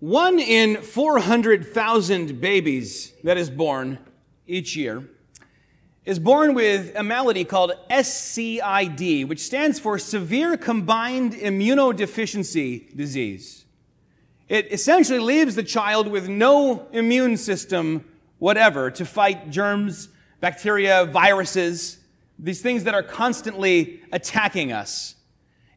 One in 400,000 babies that is born each year is born with a malady called SCID, which stands for Severe Combined Immunodeficiency Disease. It essentially leaves the child with no immune system whatever to fight germs, bacteria, viruses, these things that are constantly attacking us.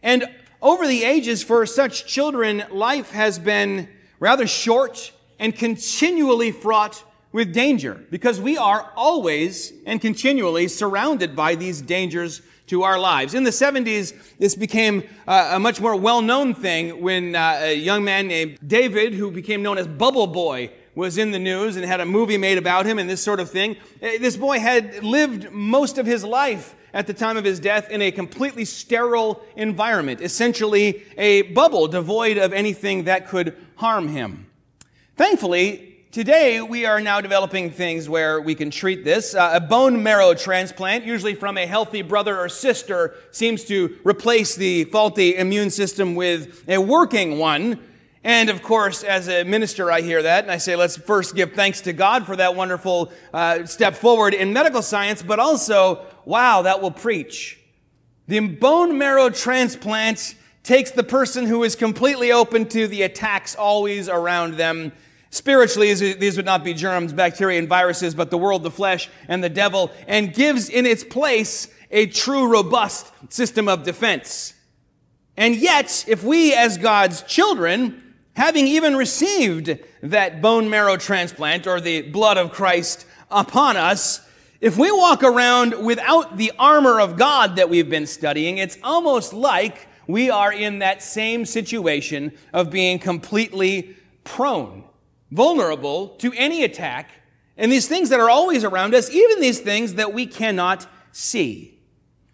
And over the ages for such children, life has been rather short and continually fraught with danger because we are always and continually surrounded by these dangers to our lives. In the 70s, this became uh, a much more well-known thing when uh, a young man named David, who became known as Bubble Boy, was in the news and had a movie made about him and this sort of thing. Uh, this boy had lived most of his life at the time of his death in a completely sterile environment, essentially a bubble devoid of anything that could harm him. Thankfully, today we are now developing things where we can treat this. Uh, a bone marrow transplant, usually from a healthy brother or sister, seems to replace the faulty immune system with a working one. And of course, as a minister, I hear that and I say, let's first give thanks to God for that wonderful uh, step forward in medical science, but also, wow, that will preach. The bone marrow transplant takes the person who is completely open to the attacks always around them Spiritually, these would not be germs, bacteria, and viruses, but the world, the flesh, and the devil, and gives in its place a true, robust system of defense. And yet, if we as God's children, having even received that bone marrow transplant or the blood of Christ upon us, if we walk around without the armor of God that we've been studying, it's almost like we are in that same situation of being completely prone vulnerable to any attack, and these things that are always around us, even these things that we cannot see.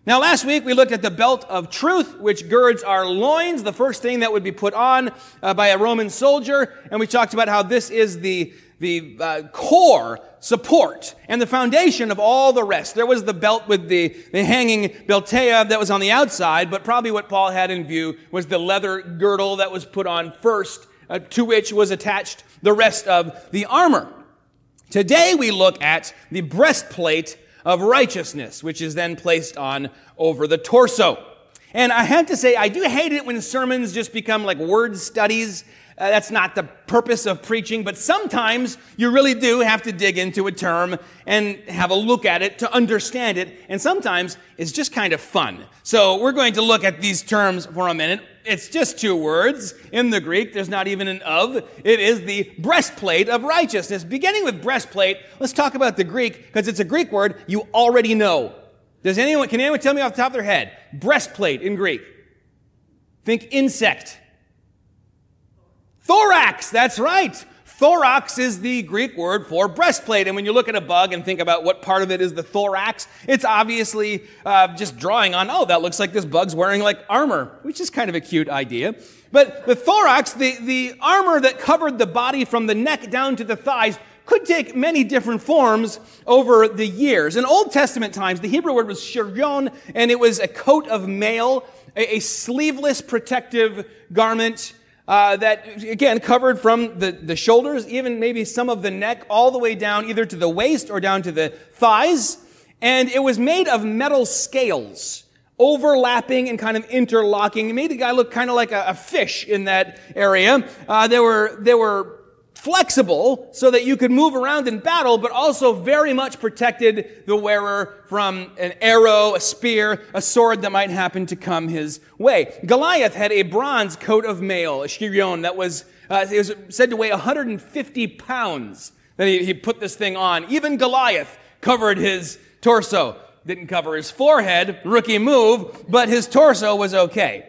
Now, last week we looked at the belt of truth, which girds our loins, the first thing that would be put on uh, by a Roman soldier, and we talked about how this is the the uh, core support and the foundation of all the rest. There was the belt with the, the hanging balteus that was on the outside, but probably what Paul had in view was the leather girdle that was put on first uh, to which was attached the rest of the armor. Today we look at the breastplate of righteousness, which is then placed on over the torso. And I have to say, I do hate it when sermons just become like word studies uh, that's not the purpose of preaching, but sometimes you really do have to dig into a term and have a look at it to understand it. And sometimes it's just kind of fun. So we're going to look at these terms for a minute. It's just two words in the Greek. There's not even an of. It is the breastplate of righteousness. Beginning with breastplate, let's talk about the Greek because it's a Greek word you already know. Does anyone, can anyone tell me off the top of their head? Breastplate in Greek. Think insect. Thorax, that's right. Thorax is the Greek word for breastplate. And when you look at a bug and think about what part of it is the thorax, it's obviously uh, just drawing on, oh, that looks like this bug's wearing like armor, which is kind of a cute idea. But the thorax, the, the armor that covered the body from the neck down to the thighs, could take many different forms over the years. In Old Testament times, the Hebrew word was shirion, and it was a coat of mail, a, a sleeveless protective garment uh, that again covered from the, the shoulders, even maybe some of the neck, all the way down either to the waist or down to the thighs. And it was made of metal scales, overlapping and kind of interlocking. It made the guy look kind of like a, a fish in that area. Uh, there were there were flexible so that you could move around in battle, but also very much protected the wearer from an arrow, a spear, a sword that might happen to come his way. Goliath had a bronze coat of mail, a shirion, that was, uh, it was said to weigh 150 pounds. That he, he put this thing on. Even Goliath covered his torso. Didn't cover his forehead, rookie move, but his torso was okay.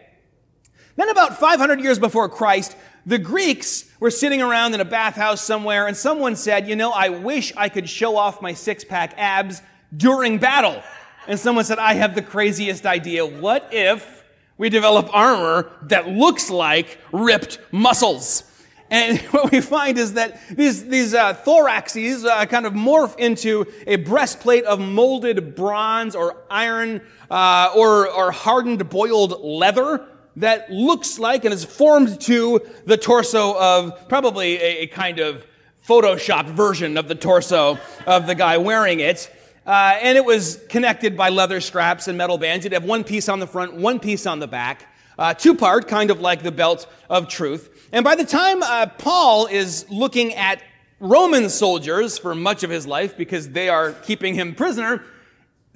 Then about 500 years before Christ, the Greeks were sitting around in a bathhouse somewhere and someone said, you know, I wish I could show off my six pack abs during battle. And someone said, I have the craziest idea. What if we develop armor that looks like ripped muscles? And what we find is that these, these uh, thoraxes uh, kind of morph into a breastplate of molded bronze or iron uh, or, or hardened boiled leather that looks like and is formed to the torso of probably a, a kind of photoshopped version of the torso of the guy wearing it. Uh, and it was connected by leather straps and metal bands. You'd have one piece on the front, one piece on the back, uh, two part, kind of like the belt of truth. And by the time uh, Paul is looking at Roman soldiers for much of his life because they are keeping him prisoner,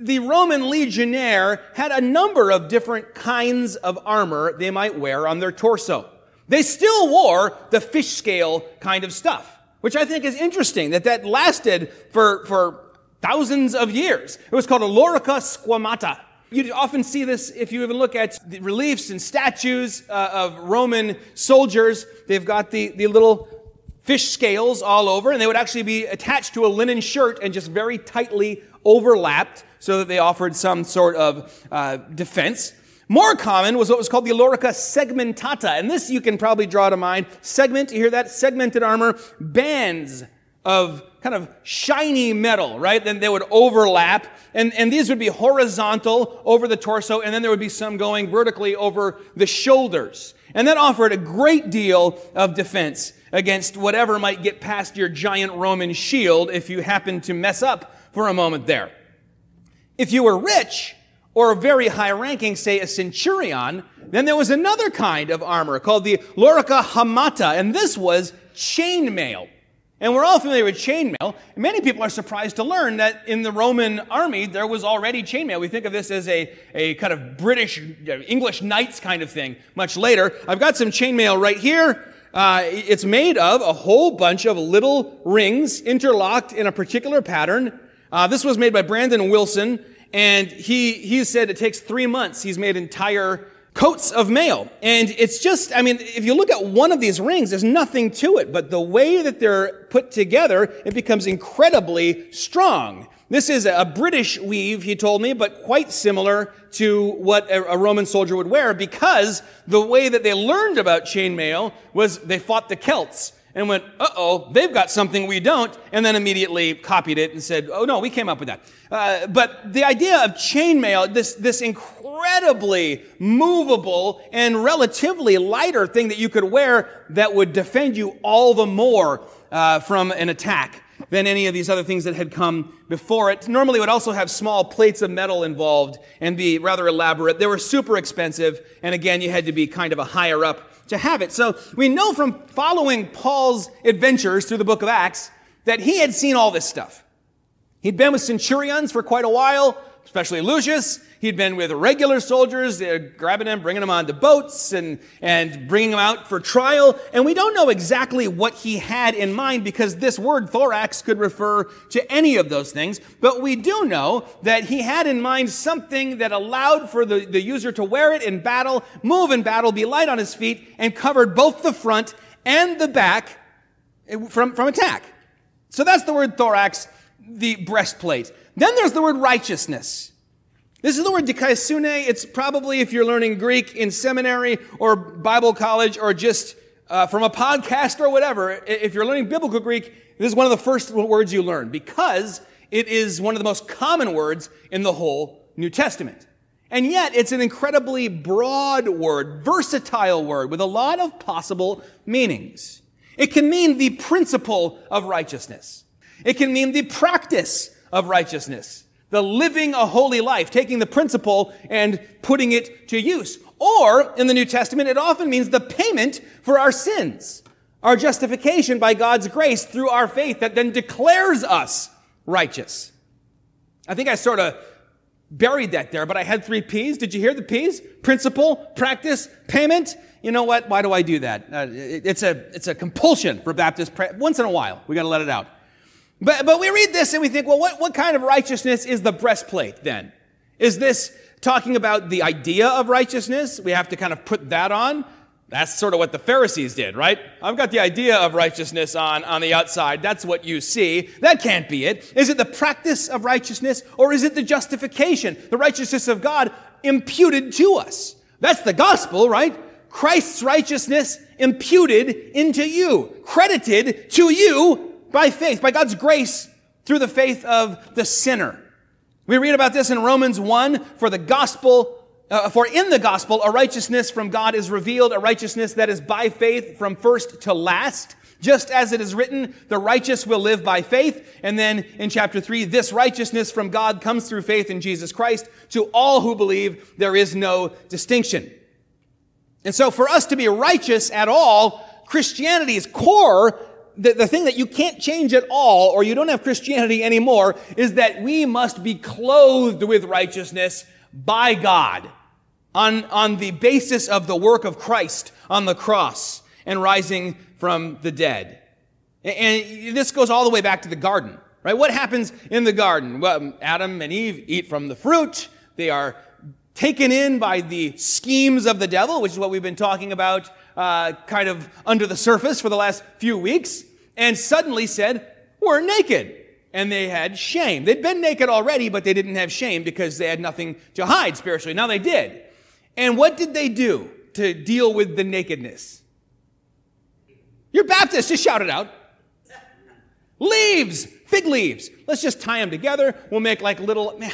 the Roman legionnaire had a number of different kinds of armor they might wear on their torso. They still wore the fish scale kind of stuff, which I think is interesting that that lasted for, for thousands of years. It was called a lorica squamata. You often see this if you even look at the reliefs and statues uh, of Roman soldiers. They've got the, the little fish scales all over, and they would actually be attached to a linen shirt and just very tightly overlapped so that they offered some sort of uh, defense. More common was what was called the lorica segmentata, and this you can probably draw to mind. Segment, you hear that? Segmented armor, bands of kind of shiny metal, right? Then they would overlap. And, and these would be horizontal over the torso, and then there would be some going vertically over the shoulders. And that offered a great deal of defense against whatever might get past your giant Roman shield if you happened to mess up for a moment there. If you were rich, or very high ranking, say a centurion, then there was another kind of armor called the lorica hamata, and this was chainmail. And we're all familiar with chainmail. Many people are surprised to learn that in the Roman army, there was already chainmail. We think of this as a, a kind of British, uh, English knights kind of thing much later. I've got some chainmail right here. Uh, it's made of a whole bunch of little rings interlocked in a particular pattern. Uh, this was made by Brandon Wilson, and he, he said it takes three months. He's made entire coats of mail. And it's just, I mean, if you look at one of these rings, there's nothing to it, but the way that they're put together, it becomes incredibly strong. This is a British weave, he told me, but quite similar to what a Roman soldier would wear because the way that they learned about chainmail was they fought the Celts and went, uh-oh, they've got something we don't, and then immediately copied it and said, oh no, we came up with that. Uh, but the idea of chainmail, this, this incredibly movable and relatively lighter thing that you could wear that would defend you all the more uh, from an attack than any of these other things that had come before it. Normally it would also have small plates of metal involved and be rather elaborate. They were super expensive, and again, you had to be kind of a higher up to have it. So we know from following Paul's adventures through the book of Acts that he had seen all this stuff. He'd been with centurions for quite a while, especially Lucius. He'd been with regular soldiers, uh, grabbing them, bringing them onto boats, and, and bringing them out for trial. And we don't know exactly what he had in mind because this word thorax could refer to any of those things. But we do know that he had in mind something that allowed for the, the user to wear it in battle, move in battle, be light on his feet, and covered both the front and the back eh, from, from attack. So that's the word thorax, the breastplate. Then there's the word righteousness. This is the word dikaiosune. It's probably, if you're learning Greek in seminary or Bible college or just uh, from a podcast or whatever, if you're learning biblical Greek, this is one of the first words you learn because it is one of the most common words in the whole New Testament. And yet, it's an incredibly broad word, versatile word with a lot of possible meanings. It can mean the principle of righteousness. It can mean the practice of righteousness the living a holy life, taking the principle and putting it to use. Or, in the New Testament, it often means the payment for our sins, our justification by God's grace through our faith that then declares us righteous. I think I sort of buried that there, but I had three P's. Did you hear the P's? Principle, practice, payment. You know what? Why do I do that? Uh, it, it's a, it's a compulsion for Baptist. Once in a while, we got to let it out. But, but we read this and we think, well, what, what kind of righteousness is the breastplate then? Is this talking about the idea of righteousness? We have to kind of put that on. That's sort of what the Pharisees did, right? I've got the idea of righteousness on, on the outside. That's what you see. That can't be it. Is it the practice of righteousness or is it the justification, the righteousness of God imputed to us? That's the gospel, right? Christ's righteousness imputed into you, credited to you by faith, by God's grace through the faith of the sinner. We read about this in Romans 1 for the gospel Uh, for in the gospel, a righteousness from God is revealed, a righteousness that is by faith from first to last. Just as it is written, the righteous will live by faith. And then in chapter 3, this righteousness from God comes through faith in Jesus Christ. To all who believe, there is no distinction. And so for us to be righteous at all, Christianity's core, the, the thing that you can't change at all, or you don't have Christianity anymore, is that we must be clothed with righteousness by God on, on the basis of the work of Christ on the cross and rising from the dead. And this goes all the way back to the garden, right? What happens in the garden? Well, Adam and Eve eat from the fruit. They are taken in by the schemes of the devil, which is what we've been talking about uh, kind of under the surface for the last few weeks, and suddenly said, We're naked. And they had shame. They'd been naked already, but they didn't have shame because they had nothing to hide spiritually. Now they did. And what did they do to deal with the nakedness? You're Baptist, just shout it out. Leaves, fig leaves. Let's just tie them together. We'll make like little. Man,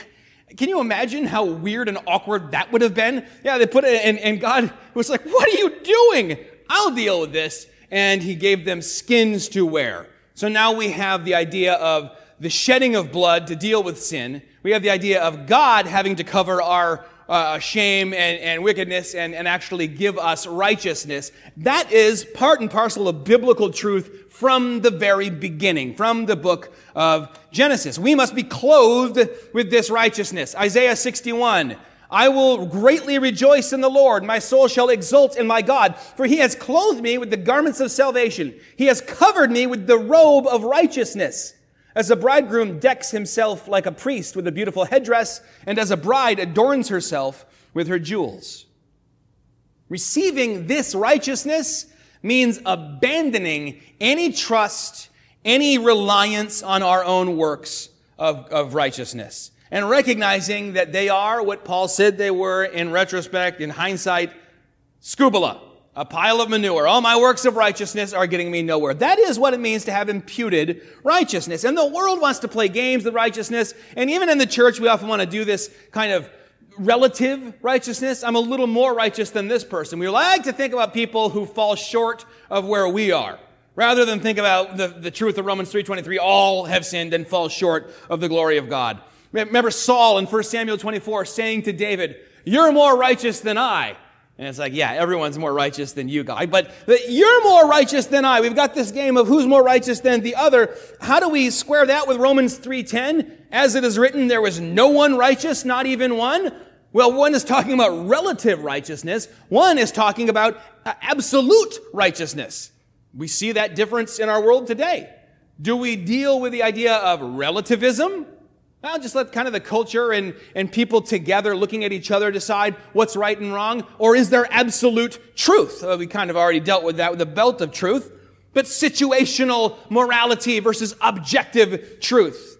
can you imagine how weird and awkward that would have been? Yeah, they put it, and, and God was like, What are you doing? I'll deal with this. And He gave them skins to wear. So now we have the idea of the shedding of blood to deal with sin. We have the idea of God having to cover our uh, shame and, and wickedness and, and actually give us righteousness. That is part and parcel of biblical truth from the very beginning, from the book of Genesis. We must be clothed with this righteousness. Isaiah 61. I will greatly rejoice in the Lord. My soul shall exult in my God, for he has clothed me with the garments of salvation. He has covered me with the robe of righteousness. As a bridegroom decks himself like a priest with a beautiful headdress, and as a bride adorns herself with her jewels. Receiving this righteousness means abandoning any trust, any reliance on our own works of, of righteousness, and recognizing that they are what Paul said they were in retrospect, in hindsight, scubala, a pile of manure. All my works of righteousness are getting me nowhere. That is what it means to have imputed righteousness. And the world wants to play games with righteousness. And even in the church, we often want to do this kind of relative righteousness. I'm a little more righteous than this person. We like to think about people who fall short of where we are. Rather than think about the, the truth of Romans 3.23, all have sinned and fall short of the glory of God. Remember Saul in 1 Samuel 24 saying to David, you're more righteous than I. And it's like, yeah, everyone's more righteous than you, guy. But, you're more righteous than I. We've got this game of who's more righteous than the other. How do we square that with Romans 3.10? As it is written, there was no one righteous, not even one. Well, one is talking about relative righteousness. One is talking about uh, absolute righteousness. We see that difference in our world today. Do we deal with the idea of relativism? Well, just let kind of the culture and, and people together looking at each other decide what's right and wrong. Or is there absolute truth? We kind of already dealt with that with the belt of truth. But situational morality versus objective truth.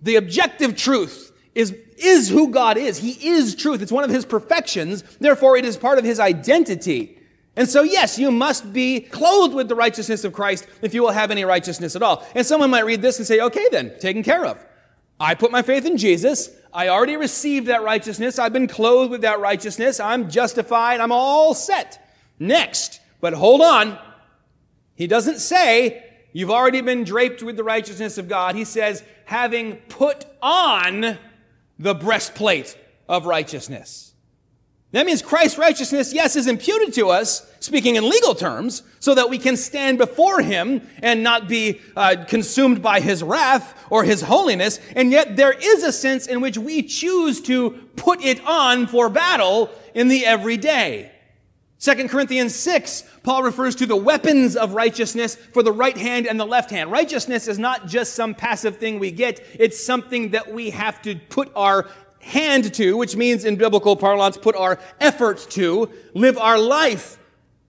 The objective truth is, is who God is. He is truth. It's one of his perfections. Therefore, it is part of his identity. And so, yes, you must be clothed with the righteousness of Christ if you will have any righteousness at all. And someone might read this and say, okay, then, taken care of. I put my faith in Jesus. I already received that righteousness. I've been clothed with that righteousness. I'm justified. I'm all set. Next. But hold on. He doesn't say you've already been draped with the righteousness of God. He says, having put on the breastplate of righteousness. That means Christ's righteousness, yes, is imputed to us, speaking in legal terms, so that we can stand before Him and not be uh, consumed by His wrath or His holiness. And yet there is a sense in which we choose to put it on for battle in the everyday. 2 Corinthians 6, Paul refers to the weapons of righteousness for the right hand and the left hand. Righteousness is not just some passive thing we get. It's something that we have to put our hand to, which means in biblical parlance, put our effort to, live our life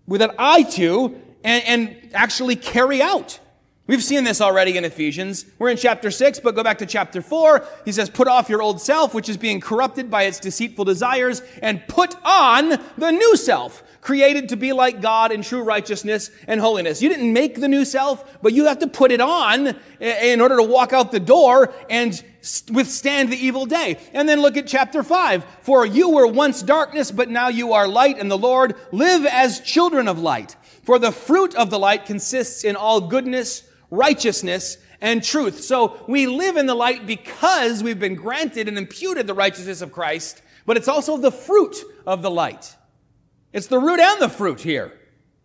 with an eye to, and, and actually carry out. We've seen this already in Ephesians. We're in chapter 6, but go back to chapter 4. He says, Put off your old self, which is being corrupted by its deceitful desires, and put on the new self, created to be like God in true righteousness and holiness. You didn't make the new self, but you have to put it on in order to walk out the door and withstand the evil day. And then look at chapter 5. For you were once darkness, but now you are light in the Lord. Live as children of light. For the fruit of the light consists in all goodness, righteousness, and truth. So we live in the light because we've been granted and imputed the righteousness of Christ, but it's also the fruit of the light. It's the root and the fruit here.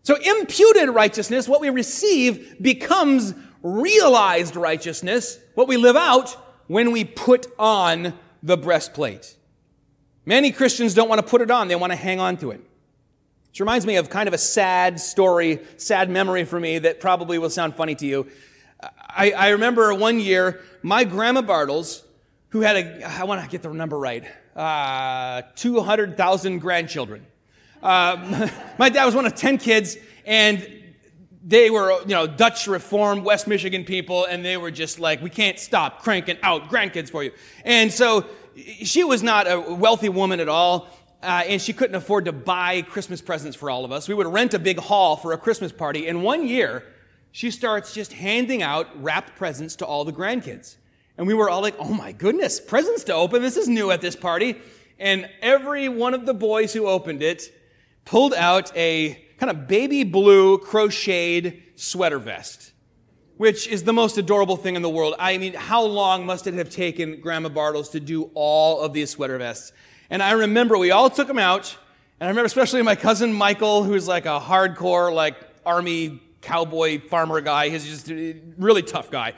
So imputed righteousness, what we receive, becomes realized righteousness, what we live out when we put on the breastplate. Many Christians don't want to put it on, they want to hang on to it. Which reminds me of kind of a sad story, sad memory for me that probably will sound funny to you. I, I remember one year, my grandma Bartles, who had a, I want to get the number right, uh, 200,000 grandchildren. Uh, my dad was one of 10 kids, and they were, you know, Dutch Reformed West Michigan people, and they were just like, we can't stop cranking out grandkids for you. And so she was not a wealthy woman at all uh, and she couldn't afford to buy Christmas presents for all of us. We would rent a big hall for a Christmas party. And one year, she starts just handing out wrapped presents to all the grandkids. And we were all like, oh my goodness, presents to open. This is new at this party. And every one of the boys who opened it pulled out a kind of baby blue crocheted sweater vest, which is the most adorable thing in the world. I mean, how long must it have taken Grandma Bartles to do all of these sweater vests? And I remember we all took them out. And I remember especially my cousin Michael, who's like a hardcore, like army cowboy farmer guy. He's just a really tough guy.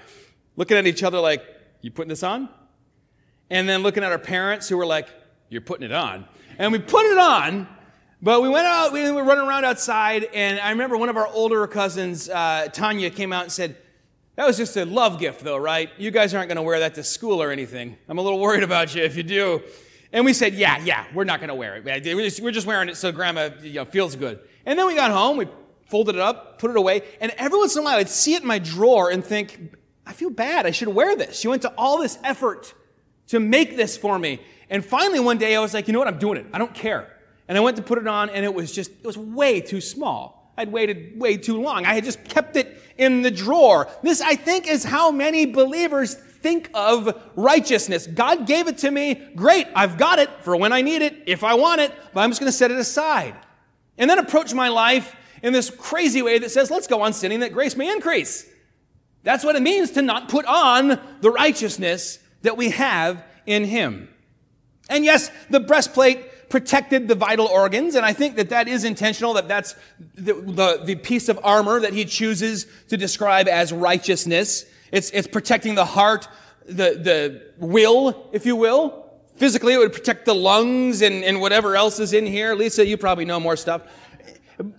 Looking at each other like, you putting this on? And then looking at our parents who were like, you're putting it on. And we put it on, but we went out, we were running around outside, and I remember one of our older cousins, uh, Tanya, came out and said, that was just a love gift, though, right? You guys aren't going to wear that to school or anything. I'm a little worried about you if you do. And we said, yeah, yeah, we're not going to wear it. We're just wearing it so grandma you know, feels good. And then we got home, we folded it up, put it away, and every once in a while I'd see it in my drawer and think, I feel bad. I should wear this. She went to all this effort to make this for me. And finally one day I was like, you know what? I'm doing it. I don't care. And I went to put it on and it was just, it was way too small. I'd waited way too long. I had just kept it in the drawer. This, I think, is how many believers think of righteousness. God gave it to me. Great. I've got it for when I need it, if I want it, but I'm just going to set it aside. And then approach my life in this crazy way that says, let's go on sinning that grace may increase. That's what it means to not put on the righteousness that we have in Him. And yes, the breastplate protected the vital organs, and I think that that is intentional, that that's the, the, the piece of armor that he chooses to describe as righteousness. It's, it's protecting the heart, the, the will, if you will. Physically, it would protect the lungs and, and whatever else is in here. Lisa, you probably know more stuff.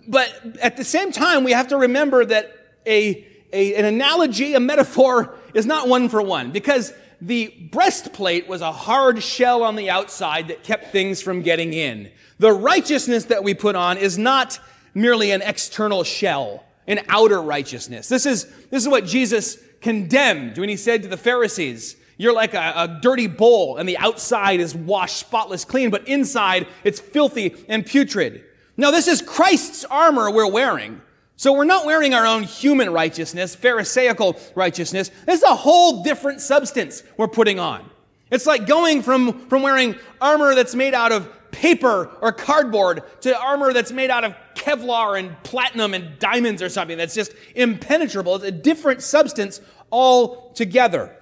But at the same time, we have to remember that a, a, an analogy, a metaphor, is not one for one because the breastplate was a hard shell on the outside that kept things from getting in. The righteousness that we put on is not merely an external shell, an outer righteousness. This is, this is what Jesus condemned when he said to the Pharisees, you're like a, a, dirty bowl and the outside is washed spotless clean, but inside it's filthy and putrid. Now this is Christ's armor we're wearing. So we're not wearing our own human righteousness, pharisaical righteousness. This is a whole different substance we're putting on. It's like going from, from wearing armor that's made out of paper or cardboard to armor that's made out of Kevlar and platinum and diamonds or something that's just impenetrable. It's a different substance altogether.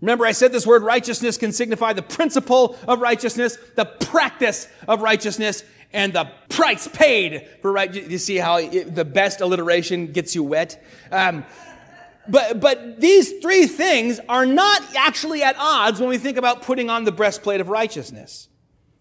Remember, I said this word righteousness can signify the principle of righteousness, the practice of righteousness, and the price paid for right. You see how it, the best alliteration gets you wet? Um, but, but these three things are not actually at odds when we think about putting on the breastplate of righteousness.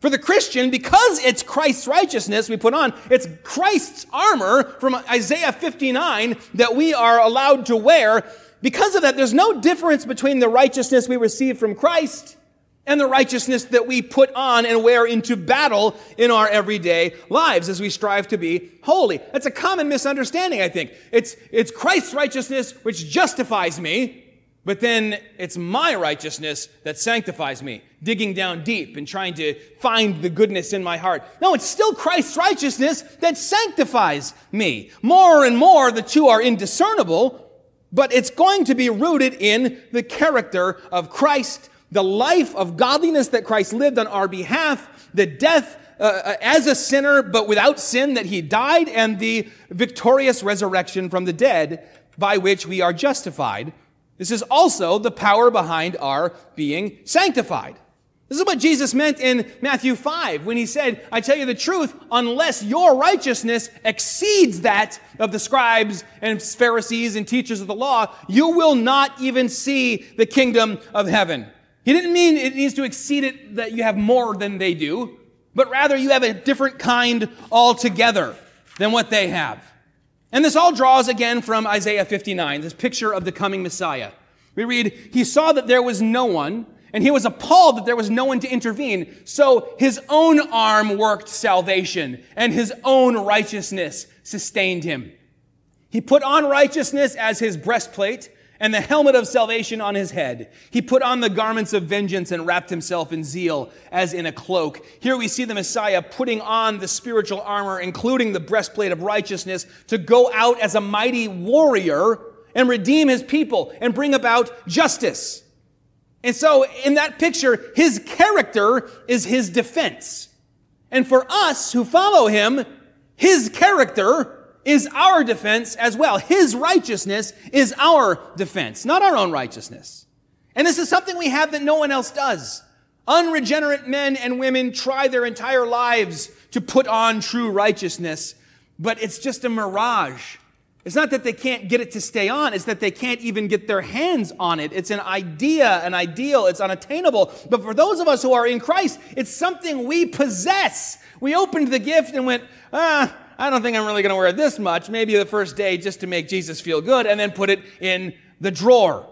For the Christian, because it's Christ's righteousness we put on, it's Christ's armor from Isaiah 59 that we are allowed to wear. Because of that, there's no difference between the righteousness we receive from Christ and the righteousness that we put on and wear into battle in our everyday lives as we strive to be holy. That's a common misunderstanding, I think. It's, it's Christ's righteousness which justifies me, but then it's my righteousness that sanctifies me, digging down deep and trying to find the goodness in my heart. No, it's still Christ's righteousness that sanctifies me. More and more, the two are indiscernible, but it's going to be rooted in the character of Christ the life of godliness that Christ lived on our behalf, the death uh, uh, as a sinner but without sin that he died, and the victorious resurrection from the dead by which we are justified. This is also the power behind our being sanctified. This is what Jesus meant in Matthew 5 when he said, I tell you the truth, unless your righteousness exceeds that of the scribes and Pharisees and teachers of the law, you will not even see the kingdom of heaven. He didn't mean it needs to exceed it that you have more than they do, but rather you have a different kind altogether than what they have. And this all draws again from Isaiah 59, this picture of the coming Messiah. We read, He saw that there was no one, and he was appalled that there was no one to intervene. So his own arm worked salvation, and his own righteousness sustained him. He put on righteousness as his breastplate, and the helmet of salvation on his head. He put on the garments of vengeance and wrapped himself in zeal as in a cloak. Here we see the Messiah putting on the spiritual armor, including the breastplate of righteousness, to go out as a mighty warrior and redeem his people and bring about justice. And so in that picture, his character is his defense. And for us who follow him, his character is our defense as well. His righteousness is our defense, not our own righteousness. And this is something we have that no one else does. Unregenerate men and women try their entire lives to put on true righteousness, but it's just a mirage. It's not that they can't get it to stay on, it's that they can't even get their hands on it. It's an idea, an ideal, it's unattainable. But for those of us who are in Christ, it's something we possess. We opened the gift and went, ah, I don't think I'm really going to wear this much, maybe the first day just to make Jesus feel good, and then put it in the drawer.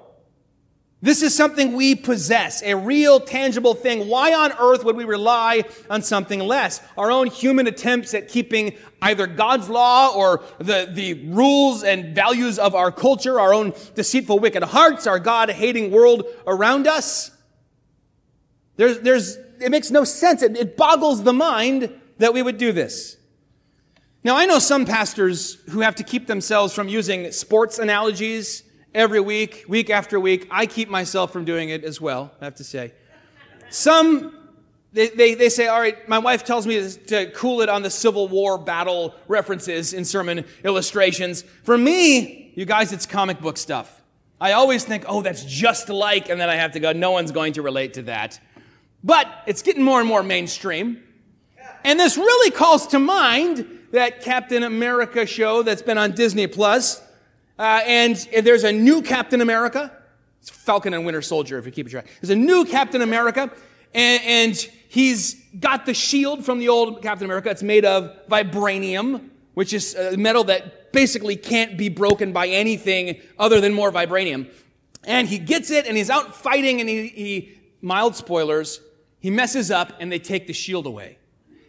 This is something we possess, a real tangible thing. Why on earth would we rely on something less? Our own human attempts at keeping either God's law or the, the rules and values of our culture, our own deceitful, wicked hearts, our God hating world around us. There's, there's, it makes no sense. It, it boggles the mind that we would do this. Now, I know some pastors who have to keep themselves from using sports analogies every week, week after week. I keep myself from doing it as well, I have to say. Some, they, they, they say, all right, my wife tells me to cool it on the Civil War battle references in sermon illustrations. For me, you guys, it's comic book stuff. I always think, oh, that's just like, and then I have to go, no one's going to relate to that. But it's getting more and more mainstream. And this really calls to mind that Captain America show that's been on Disney Plus. Uh, and there's a new Captain America. It's Falcon and Winter Soldier, if you keep it track. There's a new Captain America, and, and he's got the shield from the old Captain America. It's made of vibranium, which is a metal that basically can't be broken by anything other than more vibranium. And he gets it, and he's out fighting, and he, he mild spoilers, he messes up, and they take the shield away.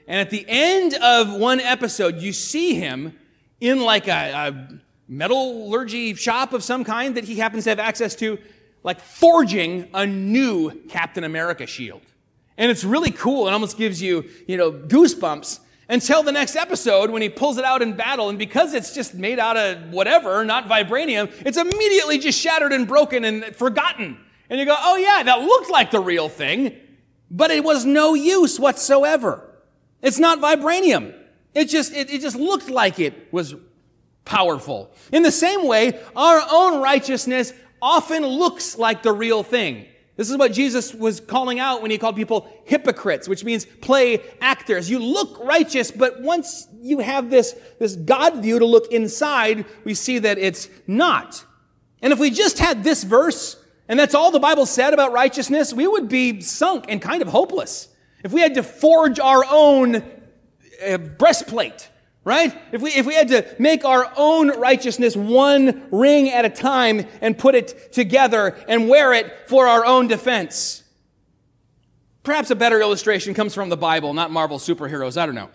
And at the end of one episode, you see him in like a, a metallurgy shop of some kind that he happens to have access to, like forging a new Captain America shield. And it's really cool. It almost gives you, you know, goosebumps until the next episode when he pulls it out in battle. And because it's just made out of whatever, not vibranium, it's immediately just shattered and broken and forgotten. And you go, oh yeah, that looked like the real thing, but it was no use whatsoever. It's not vibranium. It just, it, it just looked like it was powerful. In the same way, our own righteousness often looks like the real thing. This is what Jesus was calling out when he called people hypocrites, which means play actors. You look righteous, but once you have this, this God view to look inside, we see that it's not. And if we just had this verse, and that's all the Bible said about righteousness, we would be sunk and kind of hopeless. If we had to forge our own uh, breastplate, right? If we, if we had to make our own righteousness one ring at a time and put it together and wear it for our own defense. Perhaps a better illustration comes from the Bible, not Marvel superheroes. I don't know.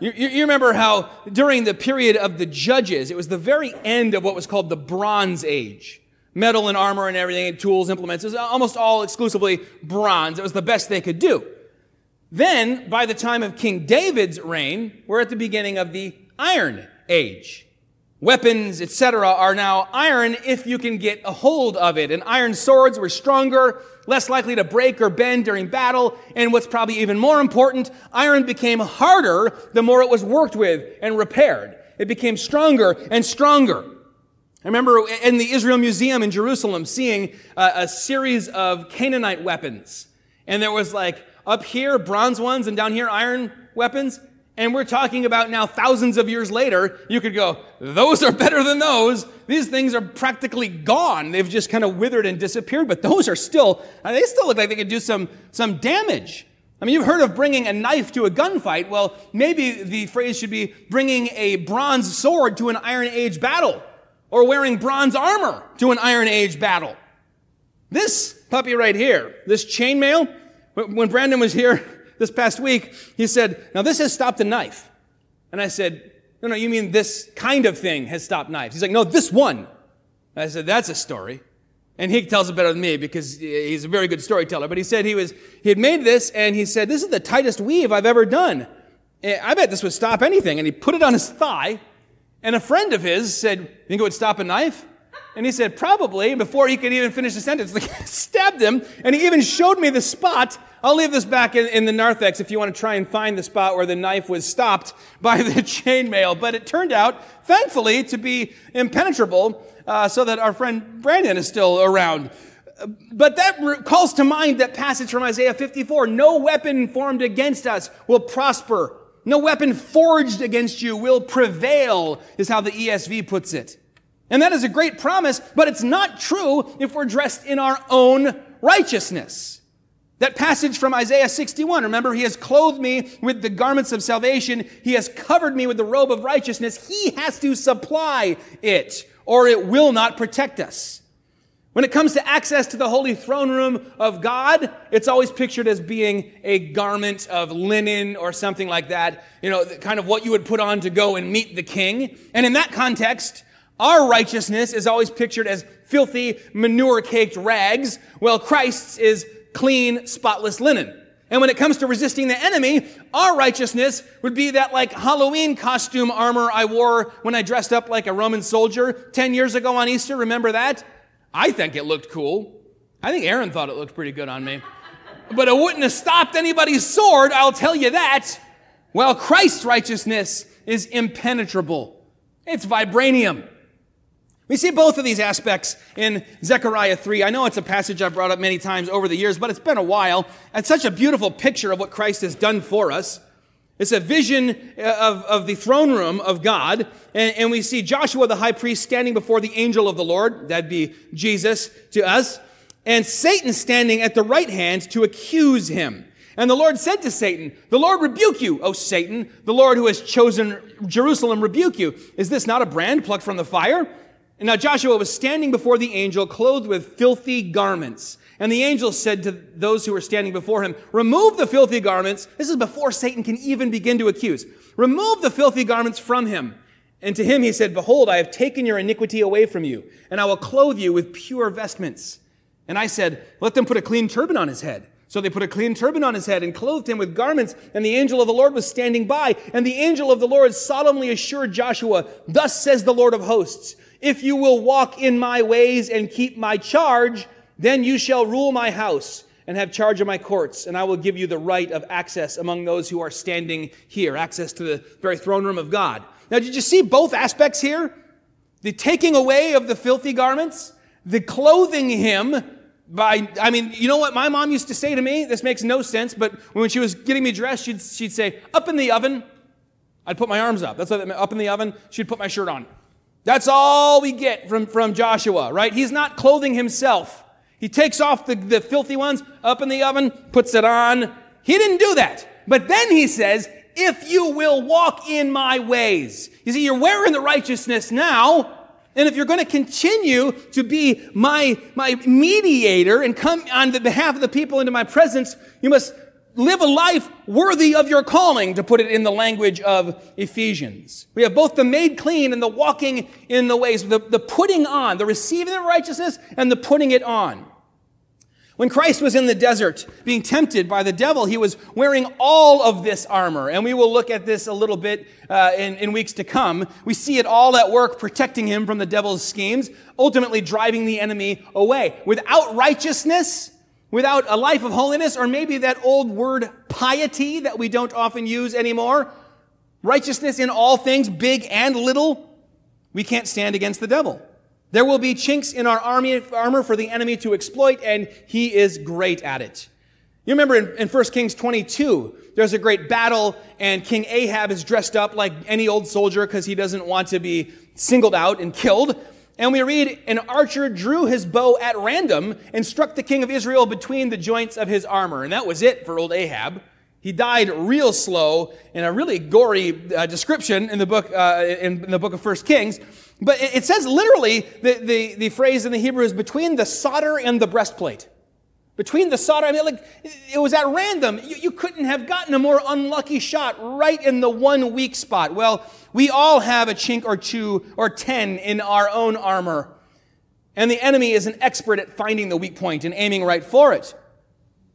You, you, remember how during the period of the judges, it was the very end of what was called the Bronze Age. Metal and armor and everything, tools, implements, it was almost all exclusively bronze. It was the best they could do. Then, by the time of King David's reign, we're at the beginning of the Iron Age. Weapons, etc., are now iron if you can get a hold of it. And iron swords were stronger, less likely to break or bend during battle. And what's probably even more important, iron became harder the more it was worked with and repaired. It became stronger and stronger. I remember in the Israel Museum in Jerusalem seeing a, a series of Canaanite weapons. And there was like up here, bronze ones, and down here, iron weapons. And we're talking about now thousands of years later, you could go, those are better than those. These things are practically gone. They've just kind of withered and disappeared, but those are still, uh, they still look like they could do some, some damage. I mean, you've heard of bringing a knife to a gunfight. Well, maybe the phrase should be bringing a bronze sword to an Iron Age battle, or wearing bronze armor to an Iron Age battle. This puppy right here, this chainmail, when Brandon was here, this past week, he said, Now this has stopped a knife. And I said, No, no, you mean this kind of thing has stopped knives. He's like, No, this one. And I said, That's a story. And he tells it better than me because he's a very good storyteller. But he said he was, he had made this and he said, This is the tightest weave I've ever done. Eh, I bet this would stop anything. And he put it on his thigh. And a friend of his said, You Think it would stop a knife? And he said, Probably. Before he could even finish the sentence, guy stabbed him. And he even showed me the spot I'll leave this back in, in, the narthex if you want to try and find the spot where the knife was stopped by the chainmail. But it turned out, thankfully, to be impenetrable, uh, so that our friend Brandon is still around. But that calls to mind that passage from Isaiah 54. No weapon formed against us will prosper. No weapon forged against you will prevail, is how the ESV puts it. And that is a great promise, but it's not true if we're dressed in our own righteousness. That passage from Isaiah 61, remember, he has clothed me with the garments of salvation. He has covered me with the robe of righteousness. He has to supply it, or it will not protect us. When it comes to access to the holy throne room of God, it's always pictured as being a garment of linen or something like that. You know, kind of what you would put on to go and meet the king. And in that context, our righteousness is always pictured as filthy, manure-caked rags, while Christ's is clean, spotless linen. And when it comes to resisting the enemy, our righteousness would be that like Halloween costume armor I wore when I dressed up like a Roman soldier 10 years ago on Easter. Remember that? I think it looked cool. I think Aaron thought it looked pretty good on me. But it wouldn't have stopped anybody's sword, I'll tell you that. Well, Christ's righteousness is impenetrable. It's vibranium. We see both of these aspects in Zechariah 3. I know it's a passage I've brought up many times over the years, but it's been a while. It's such a beautiful picture of what Christ has done for us. It's a vision uh, of, of the throne room of God. And, and we see Joshua the high priest standing before the angel of the Lord. That'd be Jesus to us. And Satan standing at the right hand to accuse him. And the Lord said to Satan, The Lord rebuke you, O Satan. The Lord who has chosen Jerusalem rebuke you. Is this not a brand plucked from the fire? And now Joshua was standing before the angel, clothed with filthy garments. And the angel said to those who were standing before him, Remove the filthy garments. This is before Satan can even begin to accuse. Remove the filthy garments from him. And to him he said, Behold, I have taken your iniquity away from you, and I will clothe you with pure vestments. And I said, Let them put a clean turban on his head. So they put a clean turban on his head and clothed him with garments, and the angel of the Lord was standing by. And the angel of the Lord solemnly assured Joshua, Thus says the Lord of hosts, if you will walk in my ways and keep my charge, then you shall rule my house and have charge of my courts, and I will give you the right of access among those who are standing here, access to the very throne room of God. Now, did you see both aspects here? The taking away of the filthy garments, the clothing him by, I mean, you know what my mom used to say to me? This makes no sense, but when she was getting me dressed, she'd, she'd say, up in the oven. I'd put my arms up. That's what up in the oven. She'd put my shirt on. That's all we get from, from Joshua, right? He's not clothing himself. He takes off the, the filthy ones up in the oven, puts it on. He didn't do that. But then he says, if you will walk in my ways. You see, you're wearing the righteousness now. And if you're going to continue to be my, my mediator and come on the behalf of the people into my presence, you must live a life worthy of your calling, to put it in the language of Ephesians. We have both the made clean and the walking in the ways, the, the putting on, the receiving of righteousness and the putting it on. When Christ was in the desert being tempted by the devil, he was wearing all of this armor. And we will look at this a little bit uh, in, in weeks to come. We see it all at work protecting him from the devil's schemes, ultimately driving the enemy away. Without righteousness, without a life of holiness, or maybe that old word piety that we don't often use anymore, righteousness in all things, big and little, we can't stand against the devil. There will be chinks in our army, armor for the enemy to exploit, and he is great at it. You remember in, in 1 Kings 22, there's a great battle, and King Ahab is dressed up like any old soldier because he doesn't want to be singled out and killed. And we read, an archer drew his bow at random and struck the king of Israel between the joints of his armor. And that was it for old Ahab. He died real slow in a really gory uh, description in the book, uh, in, in, the book of First Kings. But it, it says literally, the, the, the phrase in the Hebrew is between the solder and the breastplate. Between the solder, I mean, like, it was at random. You, you couldn't have gotten a more unlucky shot right in the one weak spot. Well, we all have a chink or two or ten in our own armor. And the enemy is an expert at finding the weak point and aiming right for it.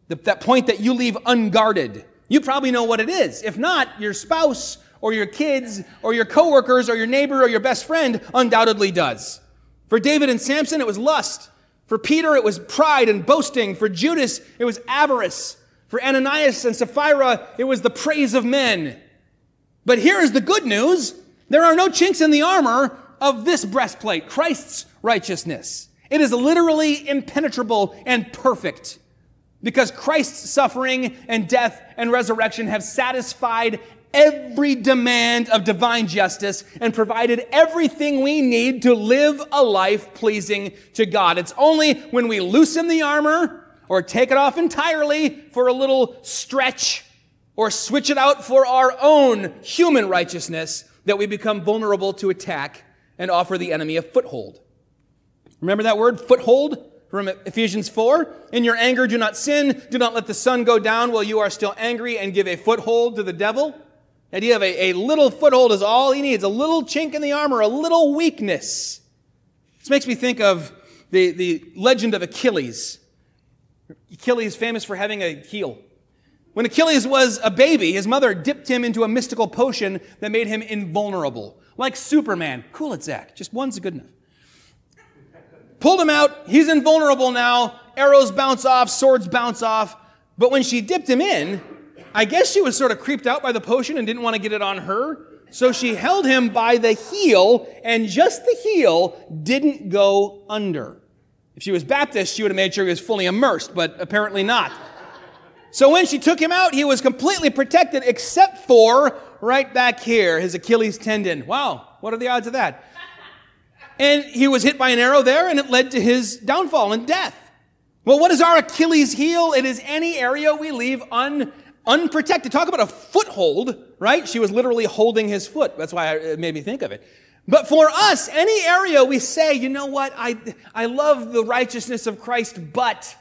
The, that point that you leave unguarded. You probably know what it is. If not, your spouse or your kids or your coworkers or your neighbor or your best friend undoubtedly does. For David and Samson, it was lust. For Peter, it was pride and boasting. For Judas, it was avarice. For Ananias and Sapphira, it was the praise of men. But here is the good news. There are no chinks in the armor of this breastplate, Christ's righteousness. It is literally impenetrable and perfect because Christ's suffering and death and resurrection have satisfied every demand of divine justice and provided everything we need to live a life pleasing to God. It's only when we loosen the armor or take it off entirely for a little stretch or switch it out for our own human righteousness that we become vulnerable to attack and offer the enemy a foothold. Remember that word, foothold? From Ephesians 4. In your anger, do not sin. Do not let the sun go down while you are still angry and give a foothold to the devil. The idea of a, a little foothold is all he needs, a little chink in the armor, a little weakness. This makes me think of the, the legend of Achilles. Achilles famous for having a heel. When Achilles was a baby, his mother dipped him into a mystical potion that made him invulnerable. Like Superman. Cool it, Zach. Just one's good enough. Pulled him out. He's invulnerable now. Arrows bounce off, swords bounce off. But when she dipped him in, I guess she was sort of creeped out by the potion and didn't want to get it on her. So she held him by the heel, and just the heel didn't go under. If she was Baptist, she would have made sure he was fully immersed, but apparently not. So when she took him out, he was completely protected except for right back here, his Achilles tendon. Wow, what are the odds of that? And he was hit by an arrow there, and it led to his downfall and death. Well, what is our Achilles heel? It is any area we leave un unprotected. Talk about a foothold, right? She was literally holding his foot. That's why it made me think of it. But for us, any area we say, you know what, I, I love the righteousness of Christ, but,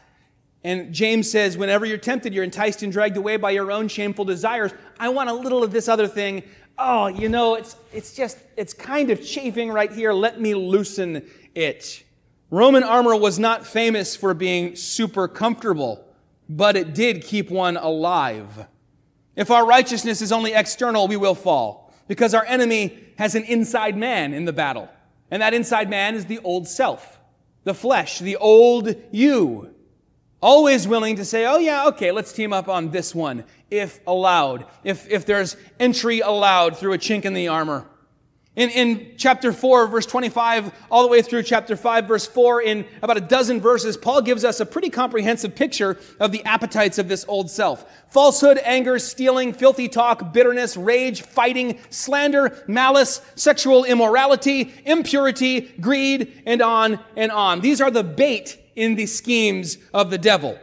and James says, whenever you're tempted, you're enticed and dragged away by your own shameful desires. I want a little of this other thing. Oh, you know, it's, it's just, it's kind of chafing right here. Let me loosen it. Roman armor was not famous for being super comfortable but it did keep one alive. If our righteousness is only external, we will fall because our enemy has an inside man in the battle. And that inside man is the old self, the flesh, the old you. Always willing to say, oh yeah, okay, let's team up on this one, if allowed, if, if there's entry allowed through a chink in the armor. In, in chapter 4, verse 25, all the way through chapter 5, verse 4, in about a dozen verses, Paul gives us a pretty comprehensive picture of the appetites of this old self. Falsehood, anger, stealing, filthy talk, bitterness, rage, fighting, slander, malice, sexual immorality, impurity, greed, and on and on. These are the bait in the schemes of the devil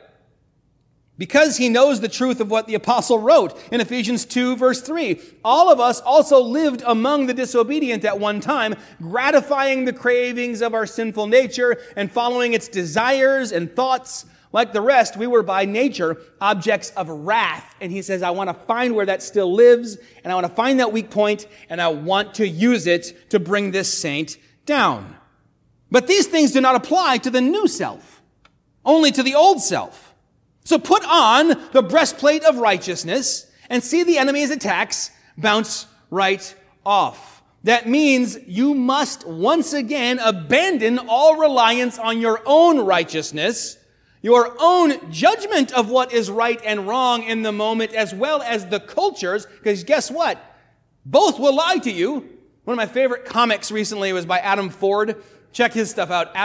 because he knows the truth of what the apostle wrote in Ephesians 2 verse 3. All of us also lived among the disobedient at one time, gratifying the cravings of our sinful nature and following its desires and thoughts. Like the rest, we were by nature objects of wrath. And he says, I want to find where that still lives, and I want to find that weak point, and I want to use it to bring this saint down. But these things do not apply to the new self, only to the old self. So put on the breastplate of righteousness and see the enemy's attacks bounce right off. That means you must once again abandon all reliance on your own righteousness, your own judgment of what is right and wrong in the moment, as well as the cultures, because guess what? Both will lie to you. One of my favorite comics recently was by Adam Ford. Check his stuff out,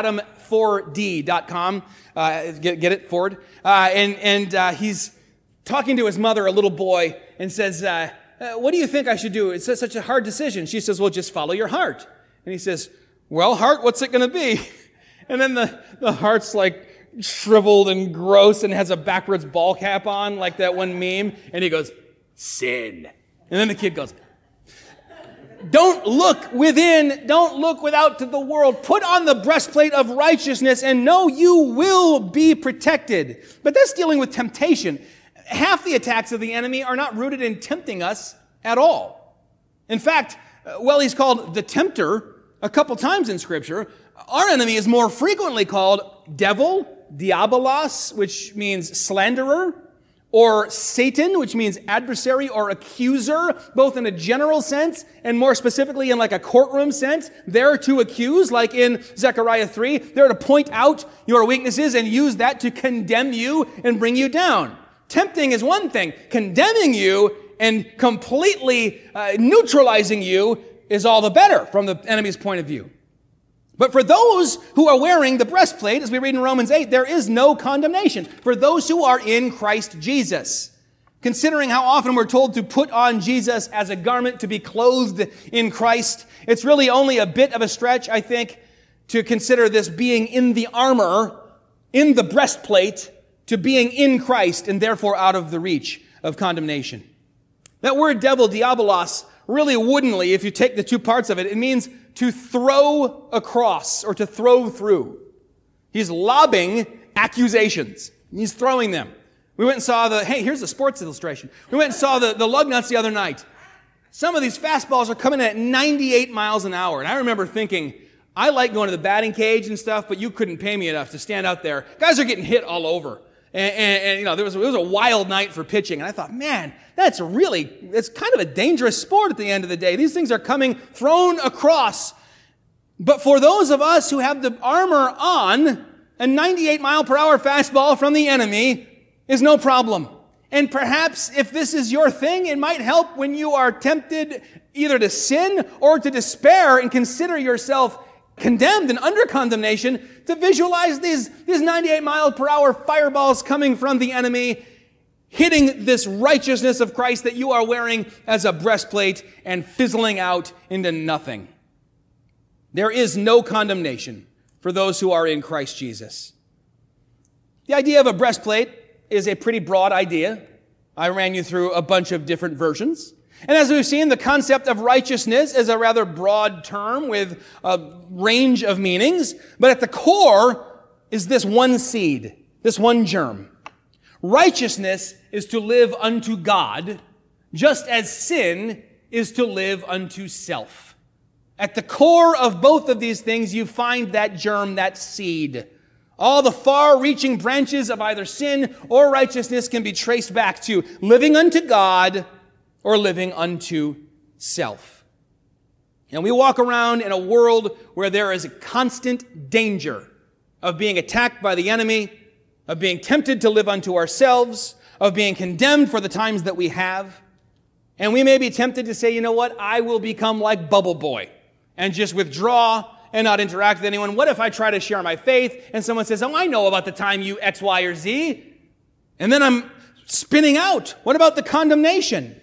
adam4d.com. Uh, get, get it, Ford? Uh, and and uh, he's talking to his mother, a little boy, and says, uh, uh, what do you think I should do? It's such a hard decision. She says, well, just follow your heart. And he says, well, heart, what's it going to be? And then the, the heart's like shriveled and gross and has a backwards ball cap on, like that one meme. And he goes, sin. And then the kid goes, don't look within, don't look without to the world. Put on the breastplate of righteousness and know you will be protected. But that's dealing with temptation half the attacks of the enemy are not rooted in tempting us at all. In fact, uh, well, he's called the tempter a couple times in Scripture. Our enemy is more frequently called devil, diabolos, which means slanderer, or Satan, which means adversary or accuser, both in a general sense and more specifically in like a courtroom sense. There to accuse, like in Zechariah 3. There to point out your weaknesses and use that to condemn you and bring you down. Tempting is one thing. Condemning you and completely uh, neutralizing you is all the better from the enemy's point of view. But for those who are wearing the breastplate, as we read in Romans 8, there is no condemnation for those who are in Christ Jesus. Considering how often we're told to put on Jesus as a garment to be clothed in Christ, it's really only a bit of a stretch, I think, to consider this being in the armor, in the breastplate, to being in Christ and therefore out of the reach of condemnation. That word devil, diabolos, really woodenly, if you take the two parts of it, it means to throw across or to throw through. He's lobbing accusations. He's throwing them. We went and saw the, hey, here's a sports illustration. We went and saw the, the Lugnuts the other night. Some of these fastballs are coming at 98 miles an hour. And I remember thinking, I like going to the batting cage and stuff, but you couldn't pay me enough to stand out there. Guys are getting hit all over. And, and, and, you know, there was, it was a wild night for pitching. And I thought, man, that's really, it's kind of a dangerous sport at the end of the day. These things are coming thrown across. But for those of us who have the armor on, a 98 mile per hour fastball from the enemy is no problem. And perhaps if this is your thing, it might help when you are tempted either to sin or to despair and consider yourself condemned and under condemnation to visualize these, these 98 mile per hour fireballs coming from the enemy, hitting this righteousness of Christ that you are wearing as a breastplate and fizzling out into nothing. There is no condemnation for those who are in Christ Jesus. The idea of a breastplate is a pretty broad idea. I ran you through a bunch of different versions. And as we've seen, the concept of righteousness is a rather broad term with a range of meanings, but at the core is this one seed, this one germ. Righteousness is to live unto God, just as sin is to live unto self. At the core of both of these things, you find that germ, that seed. All the far reaching branches of either sin or righteousness can be traced back to living unto God or living unto self. And we walk around in a world where there is a constant danger of being attacked by the enemy, of being tempted to live unto ourselves, of being condemned for the times that we have. And we may be tempted to say, you know what? I will become like Bubble Boy and just withdraw and not interact with anyone. What if I try to share my faith and someone says, oh, I know about the time you X, Y, or Z? And then I'm spinning out. What about the condemnation?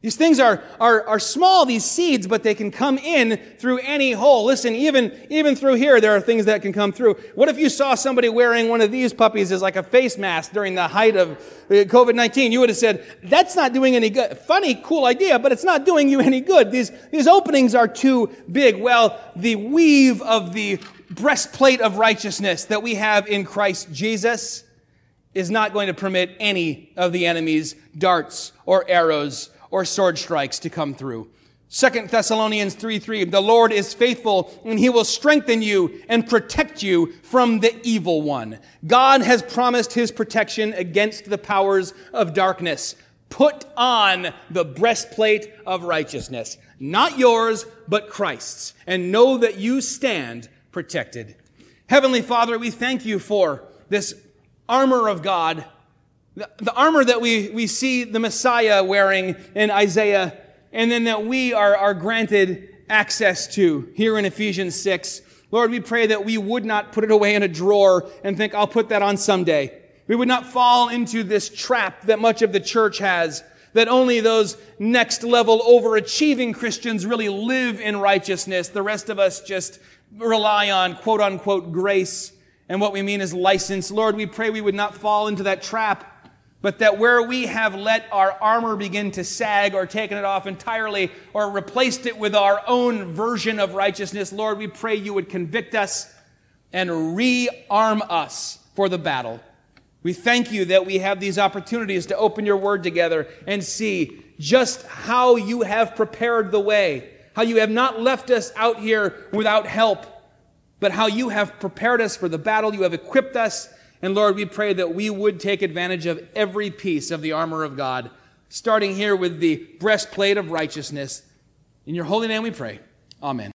These things are, are, are small, these seeds, but they can come in through any hole. Listen, even, even through here, there are things that can come through. What if you saw somebody wearing one of these puppies as like a face mask during the height of uh, COVID-19? You would have said, that's not doing any good. Funny, cool idea, but it's not doing you any good. These, these openings are too big. Well, the weave of the breastplate of righteousness that we have in Christ Jesus is not going to permit any of the enemy's darts or arrows or sword strikes to come through. Second Thessalonians 3 3, the Lord is faithful and he will strengthen you and protect you from the evil one. God has promised his protection against the powers of darkness. Put on the breastplate of righteousness, not yours, but Christ's, and know that you stand protected. Heavenly Father, we thank you for this armor of God, the, the armor that we, we see the Messiah wearing in Isaiah and then that we are, are granted access to here in Ephesians 6. Lord, we pray that we would not put it away in a drawer and think, I'll put that on someday. We would not fall into this trap that much of the church has, that only those next level overachieving Christians really live in righteousness. The rest of us just rely on quote unquote grace. And what we mean is license. Lord, we pray we would not fall into that trap but that where we have let our armor begin to sag or taken it off entirely or replaced it with our own version of righteousness, Lord, we pray you would convict us and rearm us for the battle. We thank you that we have these opportunities to open your word together and see just how you have prepared the way, how you have not left us out here without help, but how you have prepared us for the battle. You have equipped us and Lord, we pray that we would take advantage of every piece of the armor of God, starting here with the breastplate of righteousness. In your holy name we pray. Amen.